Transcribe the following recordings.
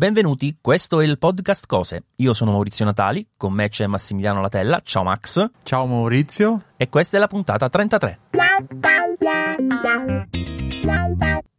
Benvenuti, questo è il podcast Cose. Io sono Maurizio Natali, con me c'è Massimiliano Latella. Ciao Max. Ciao Maurizio. E questa è la puntata 33.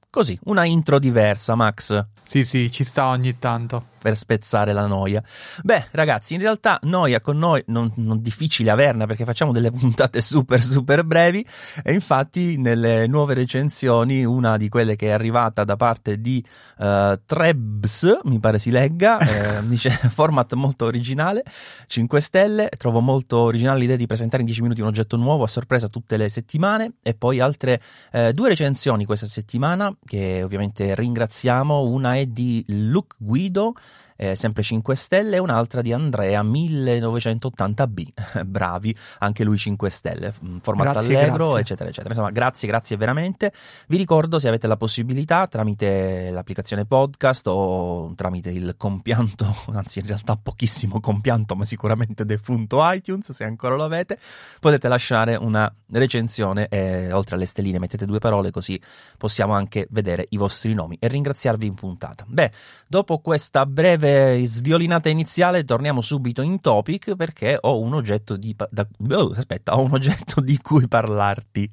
Così, una intro diversa, Max. Sì, sì, ci sta ogni tanto per spezzare la noia. Beh, ragazzi, in realtà noia con noi non, non difficile averne perché facciamo delle puntate super super brevi. E infatti nelle nuove recensioni una di quelle che è arrivata da parte di uh, Trebs, mi pare si legga, eh, dice format molto originale, 5 stelle, trovo molto originale l'idea di presentare in 10 minuti un oggetto nuovo a sorpresa tutte le settimane. E poi altre eh, due recensioni questa settimana che ovviamente ringraziamo, una è di Luke Guido eh, sempre 5 stelle, e un'altra di Andrea 1980B, bravi, anche lui 5 stelle, mm, formato grazie, allegro, grazie. eccetera, eccetera. Insomma, grazie, grazie veramente. Vi ricordo se avete la possibilità tramite l'applicazione podcast o tramite il compianto, anzi in realtà pochissimo compianto, ma sicuramente defunto iTunes, se ancora lo avete, potete lasciare una recensione e oltre alle stelline mettete due parole così possiamo anche vedere i vostri nomi e ringraziarvi in puntata. Beh, dopo questa breve sviolinata iniziale, torniamo subito in topic perché ho un oggetto di. Da, oh, aspetta, ho un oggetto di cui parlarti.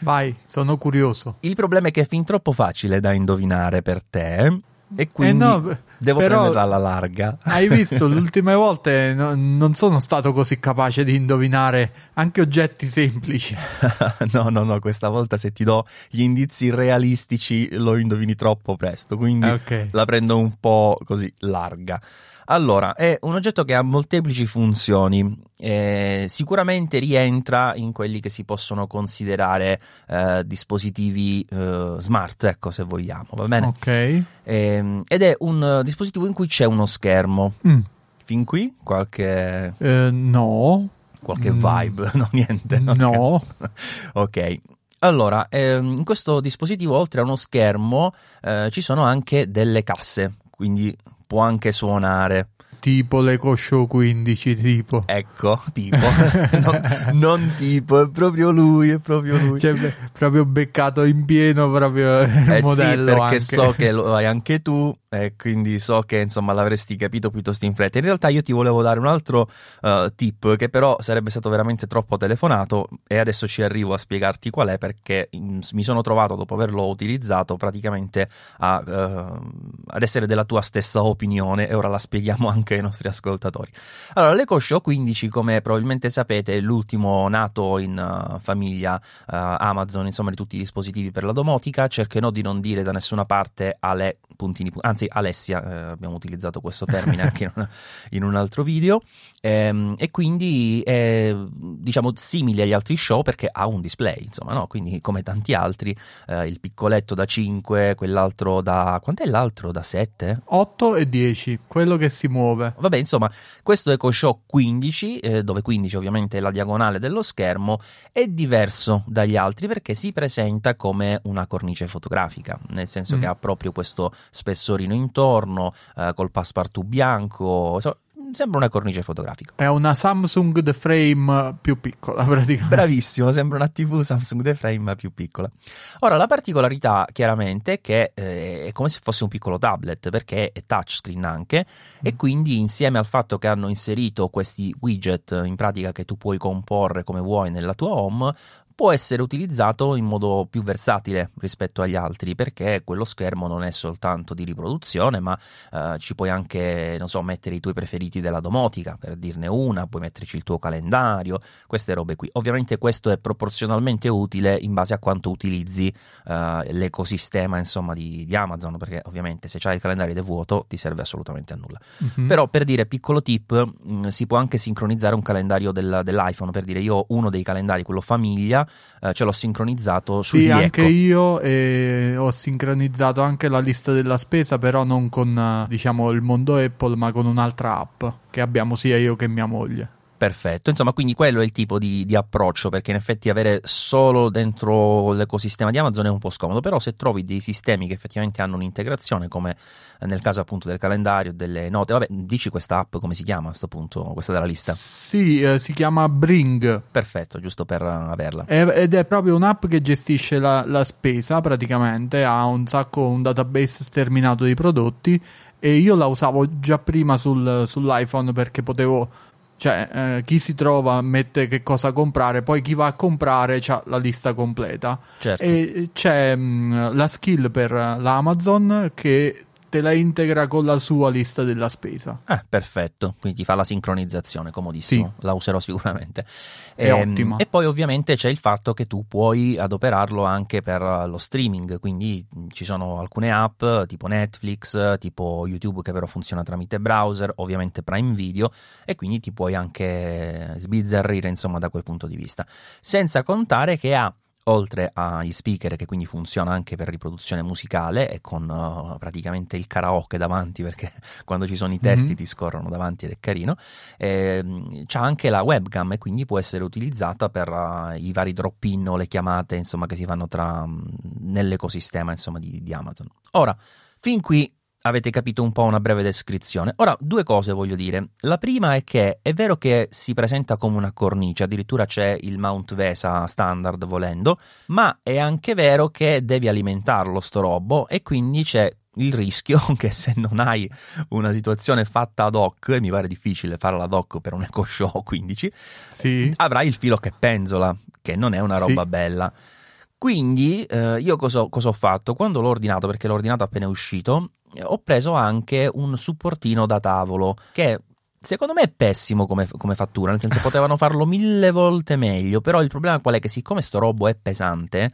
Vai, sono curioso. Il problema è che è fin troppo facile da indovinare per te. E quindi eh no, devo prenderla alla larga. Hai visto, le ultime volte no, non sono stato così capace di indovinare anche oggetti semplici. no, no, no, questa volta se ti do gli indizi realistici lo indovini troppo presto, quindi okay. la prendo un po' così larga. Allora, è un oggetto che ha molteplici funzioni, eh, sicuramente rientra in quelli che si possono considerare eh, dispositivi eh, smart, ecco se vogliamo, va bene? Ok. Ehm, ed è un dispositivo in cui c'è uno schermo. Mm. Fin qui qualche... Eh, no. Qualche mm. vibe? No, niente. No. ok. Allora, ehm, in questo dispositivo, oltre a uno schermo, eh, ci sono anche delle casse, quindi può anche suonare. Tipo l'Eco Show 15, tipo. Ecco, tipo. non, non, tipo, è proprio lui, è proprio lui. Cioè, proprio beccato in pieno proprio il eh modello sì, perché anche. so che lo hai anche tu e quindi so che insomma l'avresti capito piuttosto in fretta. In realtà io ti volevo dare un altro uh, tip che però sarebbe stato veramente troppo telefonato e adesso ci arrivo a spiegarti qual è perché in, mi sono trovato dopo averlo utilizzato praticamente a, uh, ad essere della tua stessa opinione e ora la spieghiamo anche ai nostri ascoltatori. Allora, l'Eco Show 15 come probabilmente sapete è l'ultimo nato in uh, famiglia Amazon, insomma di tutti i dispositivi per la domotica, cercherò di non dire da nessuna parte alle puntini, anzi Alessia, eh, abbiamo utilizzato questo termine anche in, una, in, un altro video, ehm, e quindi è diciamo simile agli altri show perché ha un display, insomma, no? quindi come tanti altri, eh, il piccoletto da 5, quell'altro da... quant'è l'altro? Da 7? 8 e 10, quello che si muove. Vabbè, insomma, questo Eco Show 15, eh, dove 15 ovviamente è la diagonale dello schermo, è diverso dagli altri perché si presenta come una cornice fotografica, nel senso mm. che ha proprio questo spessorino intorno, eh, col passepartout bianco, so, sembra una cornice fotografica. È una Samsung The Frame più piccola, praticamente. Bravissimo, sembra una TV Samsung The Frame più piccola. Ora, la particolarità chiaramente è che eh, è come se fosse un piccolo tablet, perché è touchscreen anche, mm. e quindi insieme al fatto che hanno inserito questi widget in pratica che tu puoi comporre come vuoi nella tua home, può essere utilizzato in modo più versatile rispetto agli altri perché quello schermo non è soltanto di riproduzione ma eh, ci puoi anche non so mettere i tuoi preferiti della domotica per dirne una puoi metterci il tuo calendario queste robe qui. Ovviamente questo è proporzionalmente utile in base a quanto utilizzi eh, l'ecosistema insomma di, di, Amazon perché ovviamente se c'hai il calendario ed è vuoto ti serve assolutamente a nulla. Uh-huh. però per dire piccolo tip mh, mm, si può anche sincronizzare un calendario del, dell'iPhone. Per dire io ho uno dei calendari quello famiglia eh, ce l'ho sincronizzato su Sì, anche io e ho sincronizzato anche la lista della spesa, però non con eh, diciamo il mondo Apple, ma con un'altra app che abbiamo sia io che mia moglie. Perfetto, insomma, quindi quello è il tipo di, di, approccio, perché in effetti avere solo dentro l'ecosistema di Amazon è un po' scomodo, però se trovi dei sistemi che effettivamente hanno un'integrazione, come nel caso appunto del calendario, delle note, vabbè, dici questa app come si chiama a questo punto, questa della lista? Sì, eh, si chiama Bring. Perfetto, giusto per averla. È, ed è proprio un'app che gestisce la, la spesa praticamente, ha un sacco, un database sterminato di prodotti e io la usavo già prima sul, sull'iPhone perché potevo cioè, eh, chi si trova mette che cosa comprare, poi chi va a comprare ha la lista completa. Certo. E c'è mh, la skill per l'Amazon che te la integra con la sua lista della spesa. Ah, perfetto, quindi ti fa la sincronizzazione, comodissimo, sì. la userò sicuramente. È e, ehm, ottima. E poi ovviamente c'è il fatto che tu puoi adoperarlo anche per lo streaming, quindi ci sono alcune app tipo Netflix, tipo YouTube che però funziona tramite browser, ovviamente Prime Video e quindi ti puoi anche sbizzarrire insomma da quel punto di vista. Senza contare che ha oltre agli speaker che quindi funziona anche per riproduzione musicale e con uh, praticamente il karaoke davanti perché quando ci sono i testi mm-hmm. ti scorrono davanti ed è carino eh, c'ha anche la webcam e quindi può essere utilizzata per uh, i vari drop in o le chiamate insomma che si fanno tra, um, nell'ecosistema insomma di, di Amazon ora fin qui avete capito un po' una breve descrizione. Ora, due cose voglio dire. La prima è che è vero che si presenta come una cornice, addirittura c'è il Mount Vesa standard volendo, ma è anche vero che devi alimentarlo sto robo e quindi c'è il rischio che se non hai una situazione fatta ad hoc, e mi pare difficile farla ad hoc per un Eco Show 15, sì. avrai il filo che penzola, che non è una roba sì. bella. Quindi eh, io cosa, cosa, ho fatto? Quando l'ho ordinato, perché l'ho ordinato appena uscito, ho preso anche un supportino da tavolo che secondo me è pessimo come, come, fattura, nel senso potevano farlo mille volte meglio, però il problema qual è che siccome sto robo è pesante,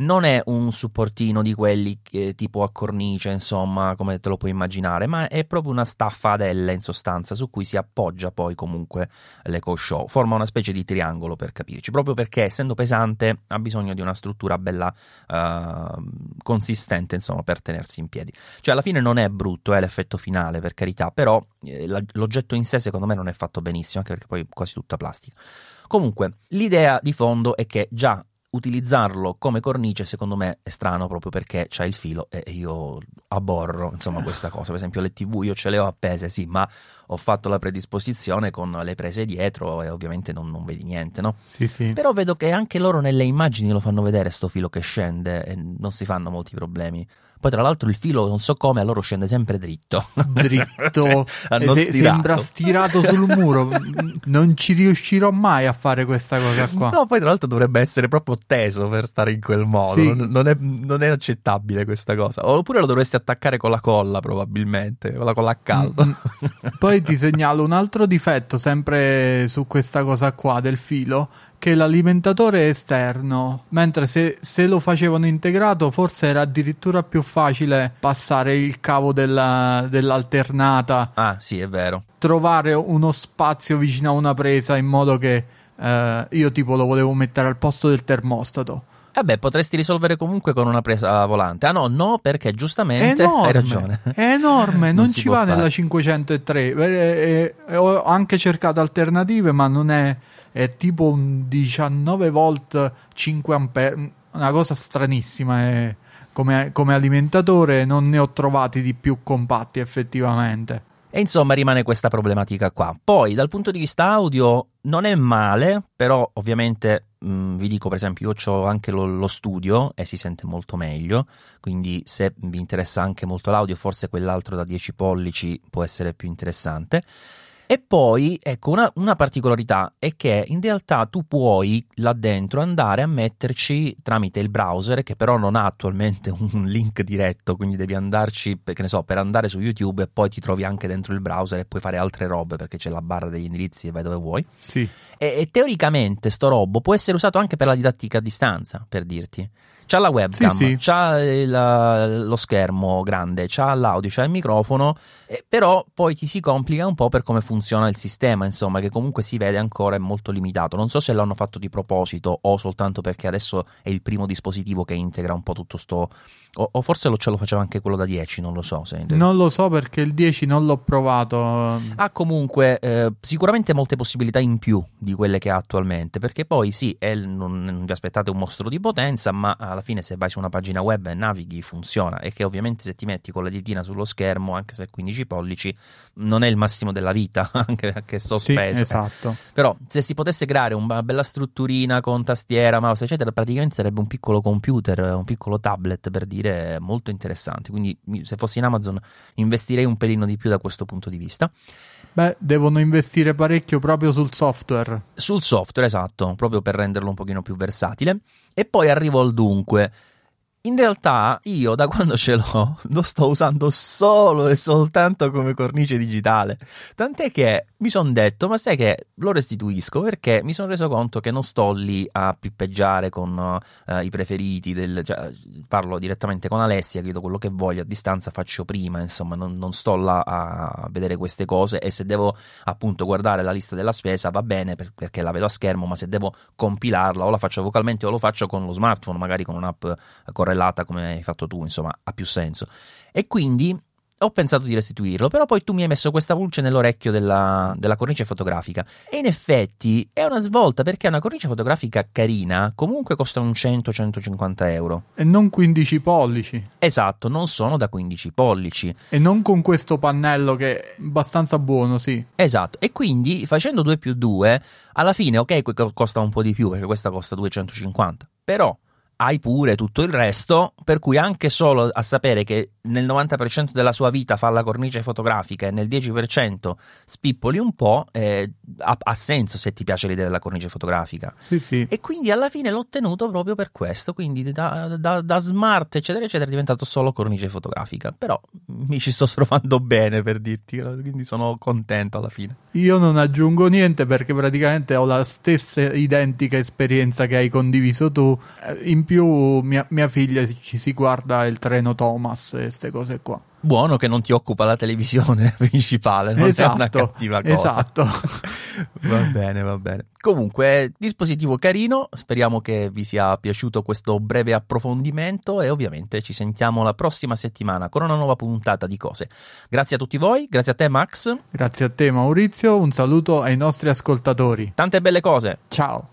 non è un supportino di quelli che, tipo a cornice, insomma, come te lo puoi immaginare, ma è proprio una staffadella in sostanza su cui si appoggia poi comunque l'Eco Show. Forma una specie di triangolo per capirci, proprio perché essendo pesante ha bisogno di una struttura bella uh, consistente, insomma, per tenersi in piedi. Cioè, alla fine non è brutto, è l'effetto finale, per carità, però eh, l'oggetto in sé secondo me non è fatto benissimo, anche perché poi è quasi tutta plastica. Comunque, l'idea di fondo è che già utilizzarlo come cornice secondo me è strano proprio perché c'è il filo e io aborro insomma questa cosa per esempio le tv io ce le ho appese sì ma ho fatto la predisposizione con le prese dietro e ovviamente non, non vedi niente no? Sì, sì. però vedo che anche loro nelle immagini lo fanno vedere sto filo che scende e non si fanno molti problemi poi, tra l'altro, il filo non so come, a loro scende sempre dritto. Dritto, cioè, se, sembra stirato sul muro. non ci riuscirò mai a fare questa cosa qua. No, poi, tra l'altro, dovrebbe essere proprio teso per stare in quel modo. Sì. Non, è, non, è, accettabile questa cosa. Oppure lo dovresti attaccare con la colla, probabilmente, con la colla a caldo. Mm. poi ti segnalo un altro difetto, sempre su questa cosa qua del filo che l'alimentatore è esterno, mentre se, se, lo facevano integrato forse era addirittura più facile passare il cavo della, dell'alternata. Ah, sì, è vero. Trovare uno spazio vicino a una presa in modo che eh, io tipo lo volevo mettere al posto del termostato. Eh beh, potresti risolvere comunque con una presa volante. Ah no, no, perché giustamente enorme, hai ragione. È enorme, non, non ci va fare. nella 503. Eh, eh, ho anche cercato alternative, ma non è è tipo un 19 volt 5 ampere, una cosa stranissima. È, come, come alimentatore non ne ho trovati di più compatti effettivamente. E insomma rimane questa problematica qua. Poi dal punto di vista audio non è male, però ovviamente mh, vi dico per esempio io ho anche lo, lo, studio e si sente molto meglio, quindi se vi interessa anche molto l'audio forse quell'altro da 10 pollici può essere più interessante. E poi, ecco, una, una, particolarità è che in realtà tu puoi là dentro andare a metterci tramite il browser, che però non ha attualmente un link diretto, quindi devi andarci, che ne so, per andare su YouTube e poi ti trovi anche dentro il browser e puoi fare altre robe perché c'è la barra degli indirizzi e vai dove vuoi. Sì. E, e teoricamente sto robo può essere usato anche per la didattica a distanza, per dirti c'ha la webcam, sì, sì. c'ha il, lo schermo grande, c'ha l'audio, c'ha il microfono, eh, però poi ti si complica un po' per come funziona il sistema, insomma, che comunque si vede ancora è molto limitato. Non so se l'hanno fatto di proposito o soltanto perché adesso è il primo dispositivo che integra un po' tutto sto o, o, forse lo, ce lo faceva anche quello da 10, non lo so. Se... Non lo so perché il 10 non l'ho provato. Ha comunque eh, sicuramente molte possibilità in più di quelle che ha attualmente, perché poi sì, è, non, non, vi aspettate un mostro di potenza, ma alla fine se vai su una pagina web e navighi funziona e che ovviamente se ti metti con la ditina sullo schermo, anche se 15 pollici, non è il massimo della vita, anche perché è sospeso. Sì, esatto. Però se si potesse creare una bella strutturina con tastiera, mouse, eccetera, praticamente sarebbe un piccolo computer, un piccolo tablet per dire dire molto interessanti. Quindi se fossi in Amazon investirei un pelino di più da questo punto di vista. Beh, devono investire parecchio proprio sul software. Sul software, esatto, proprio per renderlo un pochino più versatile. E poi arrivo al dunque. In realtà io da quando ce l'ho lo sto usando solo e soltanto come cornice digitale. Tant'è che mi sono detto, ma sai che lo restituisco perché mi sono reso conto che non sto lì a pippeggiare con uh, i preferiti, del, cioè, parlo direttamente con Alessia, chiedo quello che voglio, a distanza faccio prima, insomma non, non, sto là a vedere queste cose e se devo appunto guardare la lista della spesa va bene perché la vedo a schermo, ma se devo compilarla o la faccio vocalmente o lo faccio con lo smartphone, magari con un'app corretta correlata come hai fatto tu, insomma, ha più senso. E quindi ho pensato di restituirlo, però poi tu mi hai messo questa pulce nell'orecchio della, della, cornice fotografica. E in effetti è una svolta perché una cornice fotografica carina comunque costa un 100-150 euro. E non 15 pollici. Esatto, non sono da 15 pollici. E non con questo pannello che è abbastanza buono, sì. Esatto, e quindi facendo 2 più 2, alla fine ok, costa un po' di più perché questa costa 250, però hai pure tutto il resto, per cui anche solo a sapere che nel 90% della sua vita fa la cornice fotografica e nel 10% spippoli un po', eh, ha, ha, senso se ti piace l'idea della cornice fotografica. Sì, sì. E quindi alla fine l'ho ottenuto proprio per questo, quindi da, da, da, smart eccetera eccetera è diventato solo cornice fotografica, però mi ci sto trovando bene per dirti, quindi sono contento alla fine. Io non aggiungo niente perché praticamente ho la stessa identica esperienza che hai condiviso tu. Eh, in più mia, mia figlia ci si guarda il treno Thomas e queste cose qua. Buono che non ti occupa la televisione principale, non esatto, è una cattiva cosa. Esatto. va bene, va bene. Comunque, dispositivo carino, speriamo che vi sia piaciuto questo breve approfondimento e ovviamente ci sentiamo la prossima settimana con una nuova puntata di cose. Grazie a tutti voi, grazie a te Max. Grazie a te Maurizio, un saluto ai nostri ascoltatori. Tante belle cose. Ciao.